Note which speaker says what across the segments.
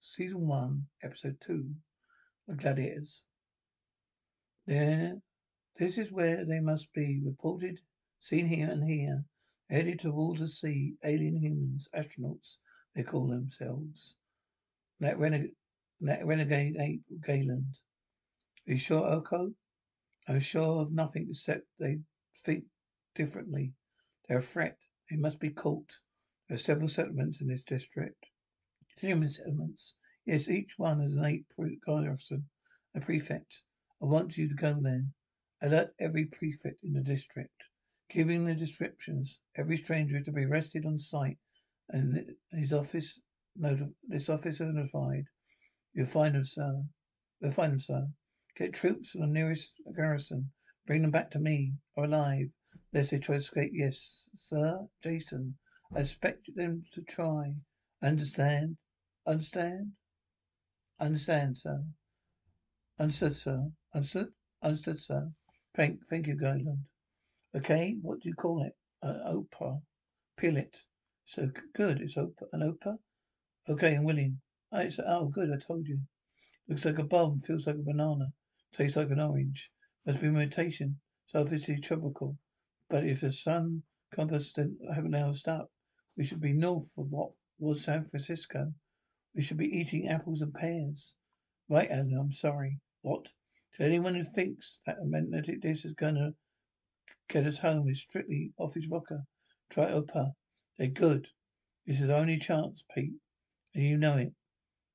Speaker 1: Season 1, Episode 2, The Gladiators. There, this is where they must be reported, seen here and here, headed towards the sea, alien humans, astronauts, they call themselves. That, that renegade eh, ape, Galen. Are you sure, Urko? I'm sure of nothing except they think differently. They're a threat. They must be caught. There are several settlements in this district. Human settlements. Yes, each one has an ape garrison, a prefect. I want you to go there. Alert every prefect in the district, giving the descriptions. Every stranger is to be arrested on sight, and his office noti- this officer notified. You'll find them, sir. You'll find them, sir. Get troops from the nearest garrison. Bring them back to me, or alive, lest they try to escape. Yes, sir, Jason. I expect them to try. Understand? Understand? Understand, sir. Understood, sir. Understood? Understood, sir. Thank, thank you, Galen. Okay, what do you call it? Uh, opera. Peel it. So good. It's op- an opera. Okay, I'm willing. Oh, it's, oh, good. I told you. Looks like a bomb. Feels like a banana. Tastes like an orange. Must be mutation. It's obviously tropical. But if the sun compass didn't- haven't now stopped, we should be north of what was San Francisco. We should be eating apples and pears. Right, Alan, I'm sorry. What? To anyone who thinks that a magnetic disc is gonna get us home is strictly off his rocker. Try Opa. They're good. This is our only chance, Pete. And you know it.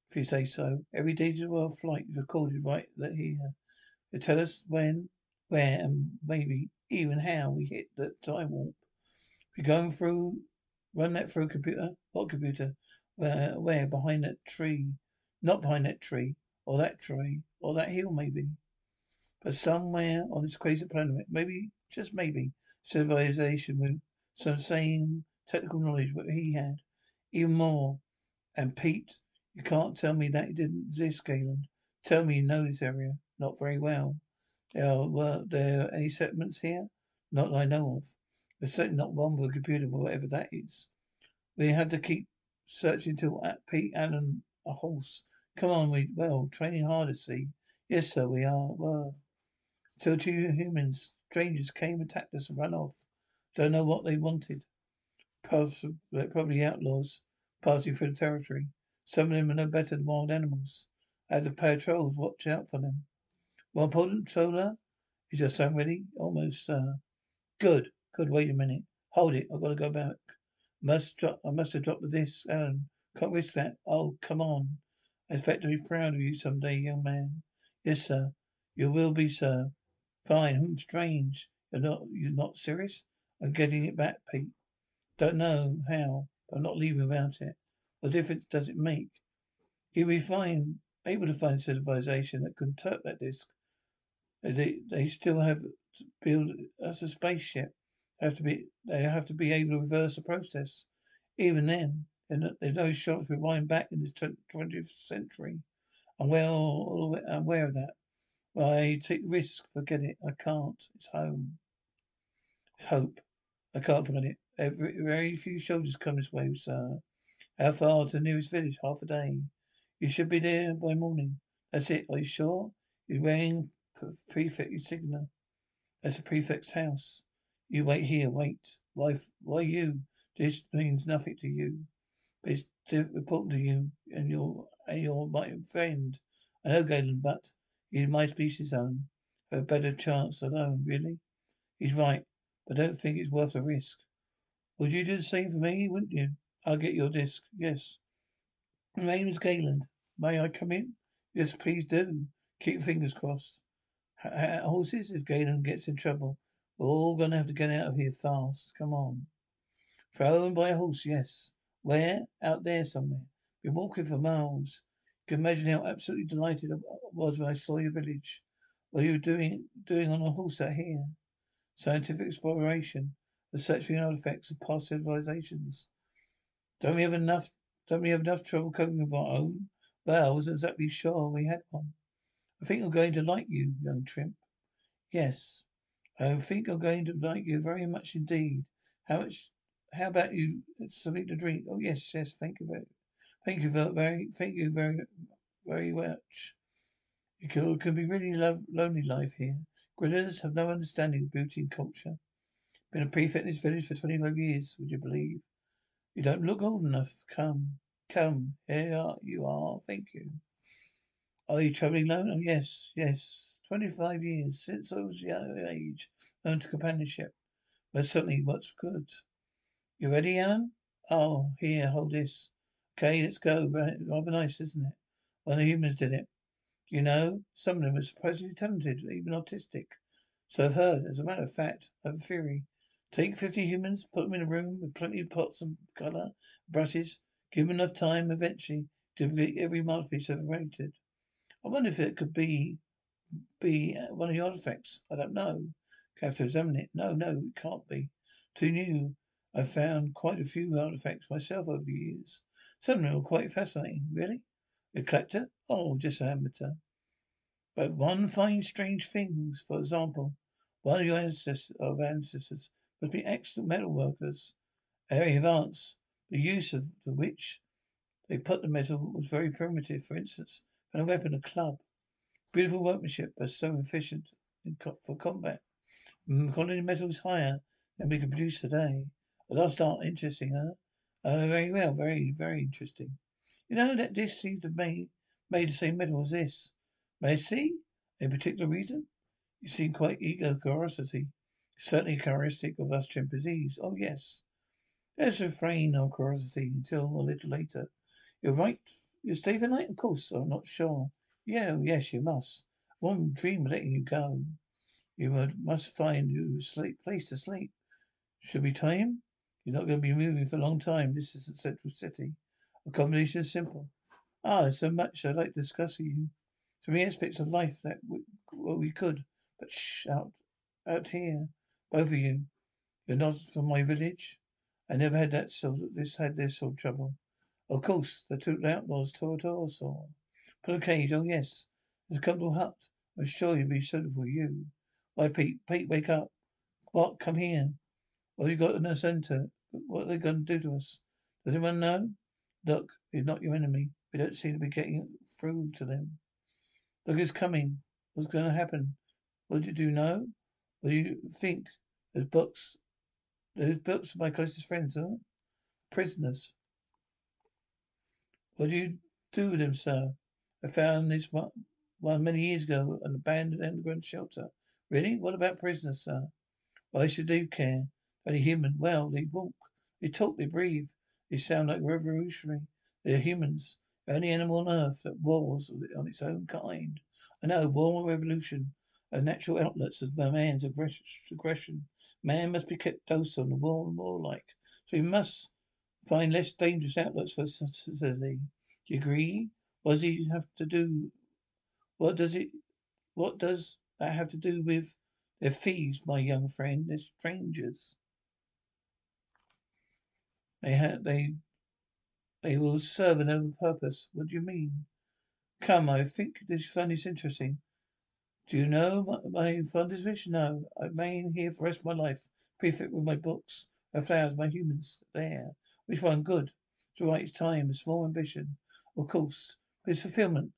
Speaker 1: If you say so. Every digital world flight is recorded right here. They tell us when, where, and maybe even how we hit the time warp. We're going through, run that through computer. What computer? Where, where? Behind that tree. Not behind that tree. Or that tree. Or that hill, maybe. But somewhere on this crazy planet, maybe, just maybe, civilization with some same technical knowledge what he had. Even more. And Pete, you can't tell me that it didn't exist, Galen. Tell me you know this area. Not very well. There are, were there any settlements here? Not that I know of. There's certainly not one with a computer, whatever that is. We had to keep searching at Pete Allen a horse. Come on, we well training hard at sea. Yes, sir, we are. Were till two humans, strangers, came, attacked us, and ran off. Don't know what they wanted. Probably outlaws passing through the territory. Some of them are no better than wild animals. I had pay patrols watch out for them. More important, Solar? Is your son ready? Almost, sir. Good. Good. Wait a minute. Hold it. I've got to go back. Must drop. I must have dropped the disc. Alan, can't risk that. Oh, come on. I expect to be proud of you someday, young man. Yes, sir. You will be, sir. Fine. Hmm, strange. You're not. You're not serious. I'm getting it back, Pete. Don't know how, but I'm not leaving without it. What difference does it make? You'll be fine, able to find civilization that can turn that disc. They, they still have to build us a spaceship. They have to be, they have to be able to reverse the process. Even then, there's no we're running back in the twentieth century. I'm well aware of that. Well, I take risks. Forget it. I can't. It's home. It's hope. I can't forget it. Every, very few soldiers come this way, sir. How far to the nearest village? Half a day. You should be there by morning. That's it. Are you sure? He's wearing prefect insignia. That's the prefect's house. You wait here. Wait. Why? Why you? This means nothing to you, but it's important to you and your and your my friend. I know Galen, but he's my species own. Have a better chance alone, really? He's right, but I don't think it's worth the risk. Would you do the same for me, wouldn't you? I'll get your disc. Yes. My name is Galen. May I come in? Yes, please do. Keep fingers crossed. H- horses, if Galen gets in trouble, we're all gonna have to get out of here fast. Come on. Thrown by a horse, yes. Where? Out there somewhere. Been walking for miles. You can imagine how absolutely delighted I was when I saw your village. What are you doing doing on a horse out here? Scientific exploration. The for artifacts of past civilizations. Don't we have enough don't we have enough trouble coping with our own? Well, I wasn't exactly sure we had one. I think I'm going to like you, young trimp. Yes. I think I'm going to like you very much indeed. How much how about you uh, something to drink? Oh yes, yes, thank you very thank you very thank you very very much. It can, it can be really lo- lonely life here. Gorillas have no understanding of beauty and culture. Been a prefect in this village for twenty five years, would you believe? You don't look old enough. Come. Come. Here you are. Thank you. Are you travelling alone? Oh yes, yes. Twenty five years since I was young age, known to companionship. But certainly what's good. You ready, Alan? Oh, here, hold this. Okay, let's go. Rather nice, isn't it? Of the humans did it. You know, some of them are surprisingly talented, even autistic. So I've heard. As a matter of fact, I a theory. Take fifty humans, put them in a room with plenty of pots and colour, brushes, give them enough time, eventually, to duplicate every masterpiece ever painted. I wonder if it could be be uh, one of the artifacts. I don't know. Have to examine it. No, no, it can't be. Too new. I've found quite a few artifacts myself over the years. Some of them are quite fascinating. Really? A collector? Oh, just an amateur. But one finds strange things. For example, one of your ancestors, of ancestors must be excellent metal workers. Very advanced. The use of the which they put the metal was very primitive. For instance, when a weapon, a club. Beautiful workmanship, but so efficient for combat. The quality of metal is higher than we can produce today. Lost art, interesting, huh? Oh, very well, very, very interesting. You know that this seems to be made the same metal as this. May I see? A particular reason? You seem quite eager curiosity. Certainly characteristic of us chimpanzees. Oh yes. Let's refrain our curiosity until a little later. You're right. You stay for night? Of course. I'm not sure. Yeah, yes, you must. One dream letting you go. You must find you sleep place to sleep. Should we time? You're not going to be moving for a long time. This is the central city. Accommodation is simple. Ah, there's so much I'd like to discuss with you. So many aspects of life that we, well, we could. But shh, out, out here, both of you. You're not from my village. I never had that sort of, this had this sort of trouble. Of course, the two outlaws tore saw. Put a cage, oh yes. There's a comfortable hut. I'm sure you'd be suitable for you. Why, Pete, Pete, wake up. What? Come here. What have you got in the centre? What are they going to do to us? Does anyone know? Look, he's not your enemy. We don't seem to be getting through to them. Look, it's coming. What's going to happen? What do you do know? What do you think? There's books. There's books of my closest friends, huh? Prisoners. What do you do with them, sir? I found this one, one many years ago, an abandoned underground shelter. Really? What about prisoners, sir? Why should they care? Only human. Well, they walk, they talk, they breathe. They sound like revolutionary. They're humans. Only animal on earth that wars on its own kind. I know, war and revolution are natural outlets of man's aggression. Man must be kept docile and more and more like. So he must find less dangerous outlets for society. Do you agree? What does he have to do? What does it? What does that have to do with? They're thieves, my young friend. They're strangers. They have they they will serve another purpose. What do you mean? Come, I think this find is interesting. Do you know my, my fondest wish? No. I remain here for the rest of my life. Prefect with my books, my flowers, my humans. There. Which one? Good. To right time, a small ambition. Of course. Its fulfillment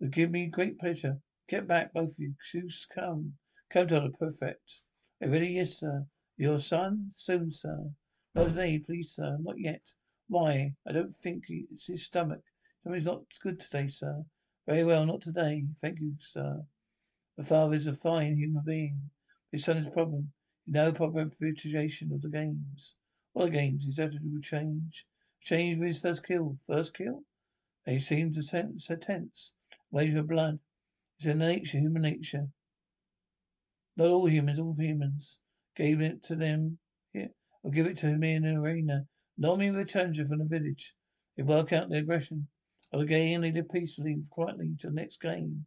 Speaker 1: would give me great pleasure. Get back, both of you. Choose come. Come to the perfect. Are ready? Yes, sir. Your son? Soon, sir. Not today, please, sir. Not yet. Why? I don't think it's his stomach. Something's not good today, sir. Very well, not today. Thank you, sir. The father is a fine human being. His son is a problem. No proper appreciation of the games. What games? His attitude would change. Change with his first kill. First kill? They seem to tense, so tense. Wave of blood. It's in nature, human nature. Not all humans, all humans. Gave it to them. Here, I'll give it to me in the arena. Me with a from the village. They work out their aggression. I'll gain and they live peacefully, quietly to the next game.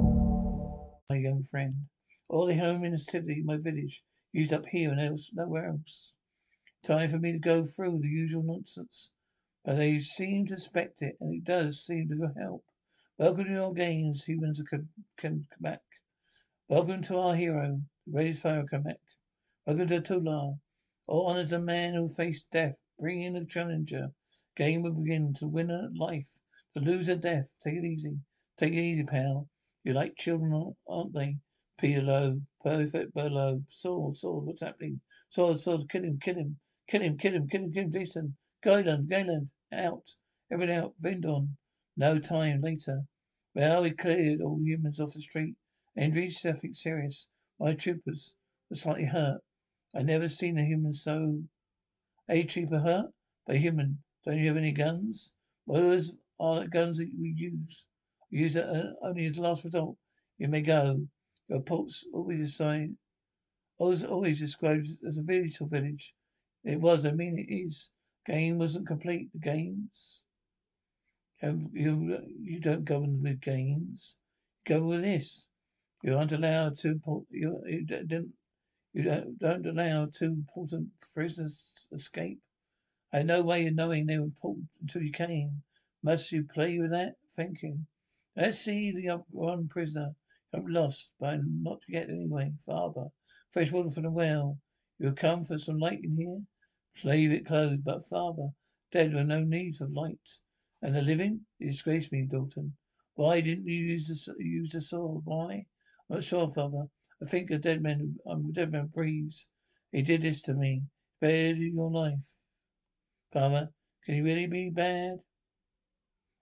Speaker 1: young friend. All the home in the city, my village, used up here and else nowhere else. Time for me to go through the usual nonsense. But they seem to expect it, and it does seem to help. Welcome to your games, humans come back. Welcome to our hero, the greatest fire Kamek. Welcome to Tula. All honor the man who faced death. Bring in the challenger. Game will begin. To win a life. To lose a death. Take it easy. Take it easy, pal. You like children, aren't they? Lowe, perfect below. Sword, sword, what's happening? Sword, sword, kill him, kill him, kill him, kill him, kill him, kill him, Jason. Galen, Galen, out. Everyone out. Virdon. No time later. Well, we cleared all humans off the street. Injuries, nothing serious. My troopers were slightly hurt. I never seen a human so. A trooper hurt? By human. Don't you have any guns? What are the guns that we use? Use it uh, only as a last resort. You may go. Your reports always decide. Always, always described as a beautiful village. It was. I mean, it is. Game wasn't complete. The games. You, you, don't govern the games. You govern with this. You aren't allowed to. You, you don't. You don't, don't allow two important prisoners escape. I had no way of knowing they were important until you came. Must you play with that thinking? Let's see the one prisoner. I'm lost, but not yet anyway. Father, fresh water from the well. You have come for some light in here? Leave it closed, but father, dead with no need for light. And the living? You disgrace me, Dalton. Why didn't you use the use the sword? Why? I'm not sure, father. I think a dead man, um, a dead man breathes. He did this to me. Spared your life. Father, can he really be bad?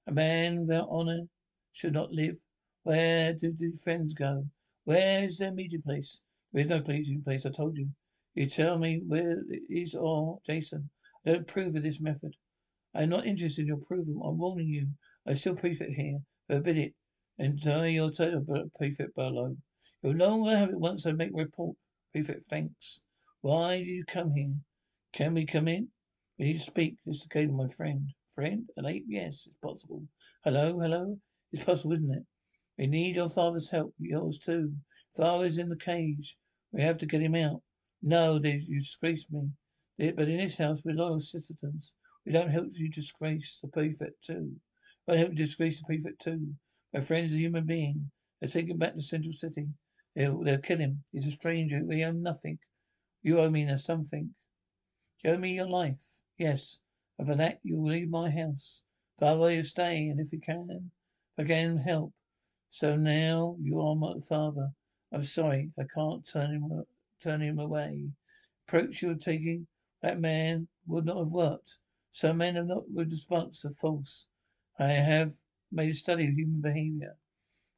Speaker 1: A man without honor should not live? Where do the friends go? Where is their meeting place? There is no meeting place, I told you. You tell me where it is or Jason. I don't approve of this method. I am not interested in your approval. I'm warning you. I still prefect here. Forbid it. Enjoy your title, Prefect Barlow. You'll no longer have it once I make report. Prefect thanks. Why do you come here? Can we come in? We need to speak. This is the case my friend. Friend? An ape? Yes, it's possible. Hello, hello? It's possible, isn't it? We need your father's help, yours too. Father's in the cage. We have to get him out. No, they, you disgrace me. But in this house, we're loyal citizens. We don't help you disgrace the prefect too. Don't help you disgrace the prefect too. My friend's a human being. They'll take him back to Central City. They'll, they'll kill him. He's a stranger. We owe nothing. You owe me something. You owe me your life. Yes. And for that, you will leave my house. Father, you stay, and if you can, Again, help. So now you are my father. I'm sorry, I can't turn him turn him away. Approach you're taking that man would not have worked. So men have not with response to false. I have made a study of human behavior.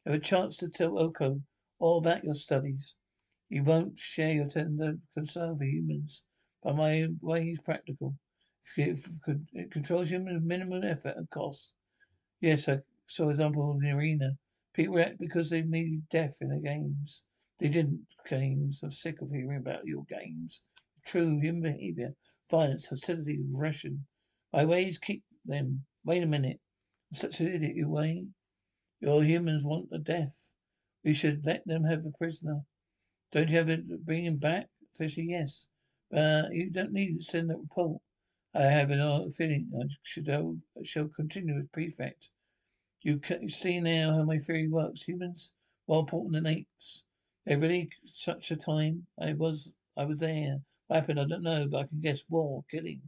Speaker 1: Have a chance to tell Urko all about your studies. You won't share your tender concern for humans, but my way is practical. It, controls human with minimum effort and cost. Yes, I so example, in the arena, people react because they needed death in their games. They didn't games. I'm sick of hearing about your games. True human behavior, violence, hostility, aggression. My ways keep them. Wait a minute. I'm such an idiot, you Wayne. Your humans want the death. We should let them have the prisoner. Don't you have to bring him back? Fisher, yes. Uh, you don't need to send that report. I have an feeling I should I shall continue as prefect. You can see now how my theory works. Humans more important than apes. Really such a time. I was I was there. What happened? I don't know, but I can guess war, killing.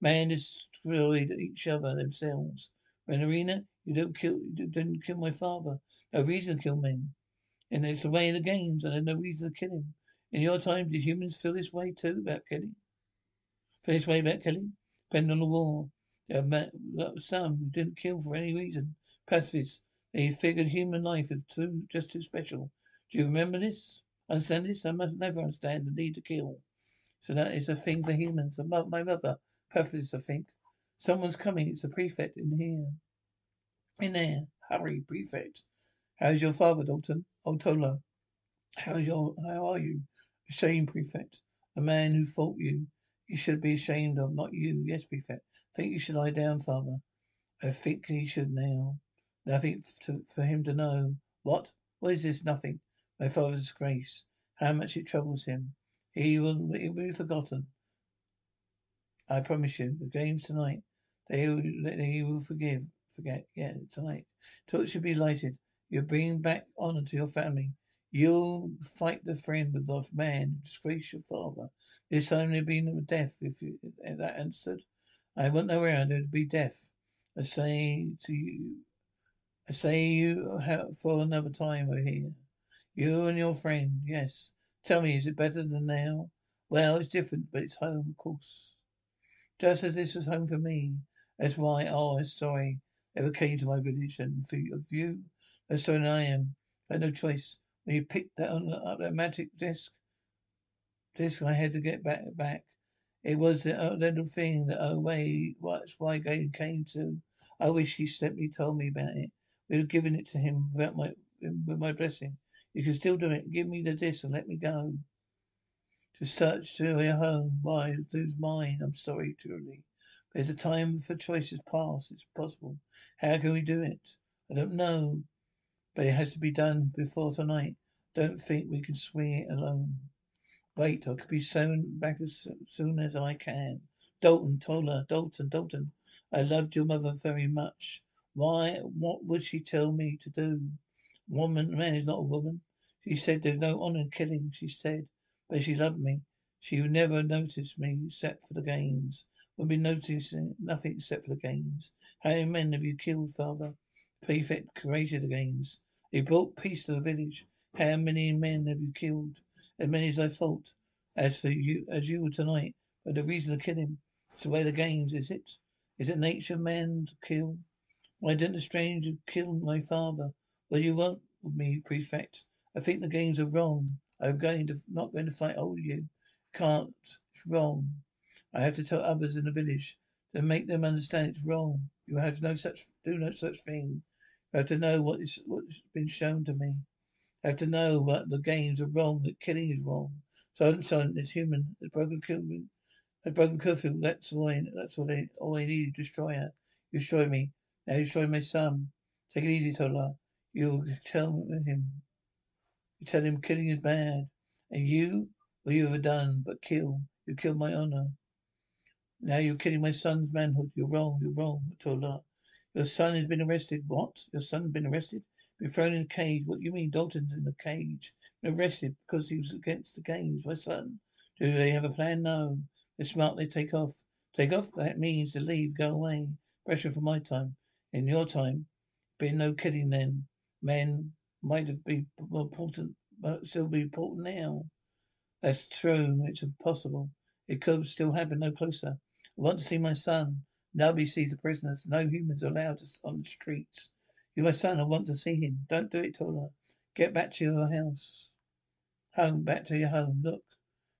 Speaker 1: Man destroyed each other themselves. Renarina, you don't kill you didn't kill my father. No reason to kill men. And it's the way of the games, and there's no reason to kill him. In your time, did humans feel this way too about killing? Feel this way about killing? Depending on the war. There are some who didn't kill for any reason. Pacifists. They figured human life is too just too special. Do you remember this? Understand this? I must never understand the need to kill. So that is a thing for humans. My mother, pacifist, I think. Someone's coming. It's a prefect in here. In there. Hurry, prefect. How's your father, Dalton? Oh, Tola. How's your, how are you? Ashamed, prefect. A man who fought you. You should be ashamed of, not you. Yes, prefect. Think you should lie down, father. I think he should now. Nothing to, for him to know. What? What is this? Nothing. My father's disgrace. How much it troubles him. He will, he will be forgotten. I promise you. The game's tonight. They, they will forgive. Forget. Yeah, tonight. Torch should be lighted. You're bringing back honor to your family. You'll fight the friend of the man who disgraced your father. This time there'd be no death if you, that understood. I went nowhere and there'd be death. I say to you, I say you have for another time over here. You and your friend, yes. Tell me, is it better than now? Well, it's different, but it's home, of course. Just as this was home for me. That's why, oh, I'm sorry. Ever came to my village and for you, that's so I am. I had no choice. When you picked that up that magic disc, disc I had to get back back. It was the uh, little thing that oh way that's why Gabe came to. I wish he simply told me about it. We have given it to him without my with my blessing. You can still do it. Give me the disc and let me go. To search to your home. Why lose mine? I'm sorry, truly. But a time for choices past. It's possible. How can we do it? I don't know. But it has to be done before tonight. Don't think we can swing it alone. Wait, I could be soon back as soon as I can. Dalton, Tola, Dalton, Dalton. I loved your mother very much. Why, what would she tell me to do? Woman, man is not a woman. She said there's no honor in killing, she said. But she loved me. She would never notice me except for the games. Would be noticing nothing except for the games. How many men have you killed, father? Prefect created the games. They brought peace to the village. How many men have you killed? As many as I thought. As for you, as you were tonight. But the reason to kill him. It's the way the games, is it? Is it nature man to kill? Why didn't the stranger kill my father? Well, you won't with me, prefect. I think the games are wrong. I'm going to not going to fight over you. Can't. It's wrong. I have to tell others in the village to make them understand it's wrong. You have no such do no such thing. I have to know what is what's been shown to me. I have to know what the games are wrong, that killing is wrong. So silent as human, as broken Kilman, as broken curfew. That's all. I, that's all they all they need to destroy her. You destroy me. Now destroy my son. Take it easy, Tola. You'll tell him. You tell him killing is bad. And you, what you ever done but kill? You killed my honor. Now you're killing my son's manhood. You're wrong. You're wrong, Tola. Your son has been arrested. What? Your son's been arrested? Been thrown in a cage. What do you mean Dalton's in a cage? Been arrested because he was against the games. My son. Do they have a plan? No. They're smart. They take off. Take off? That means to leave. Go away. Pressure for my time. In your time. Been no kidding then. Men might have been important, but still be important now. That's true. It's impossible. It could still happen no closer. I want to see my son. Nobody sees the prisoners. No humans allowed on the streets. You're my son. I want to see him. Don't do it, Tola. Get back to your house. Home. Back to your home. Look.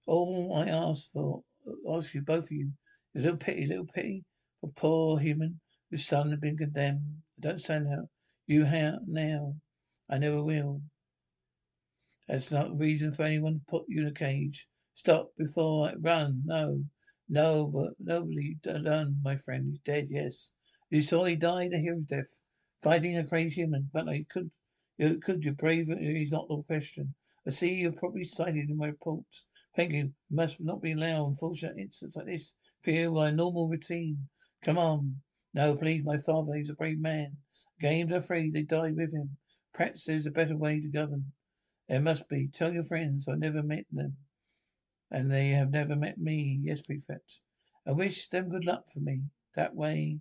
Speaker 1: All I ask for, ask you, both of you, is a little pity, little pity for poor human whose son had been condemned. I don't stand out. You have now. I never will. That's not reason for anyone to put you in a cage. Stop before I run. No. No, but nobody done, my friend. He's dead, yes. You saw he died a hero's death, fighting a crazy human. But I could, you could, you're brave. He's not the question. I see you're probably cited in my reports. Thank you. you must not be allowed unfortunate incidents like this. Fear my normal routine. Come on. No, please, my father, he's a brave man. Games are free, they die with him. Perhaps there's a better way to govern. There must be. Tell your friends I never met them. And they have never met me. Yes, Prefect. I wish them good luck for me. That way.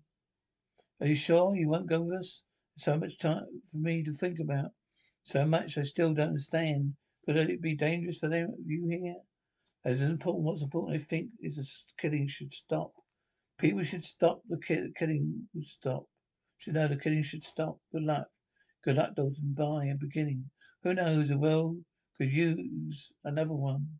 Speaker 1: Are you sure you won't go with us? So much time for me to think about. So much I still don't understand. Could it be dangerous for them you here? As important, what's important, I think, is the killing should stop. People should stop the ki- killing. Would stop. Should know the killing should stop. Good luck. Good luck, Dalton. Bye. A beginning. Who knows? The world could use another one.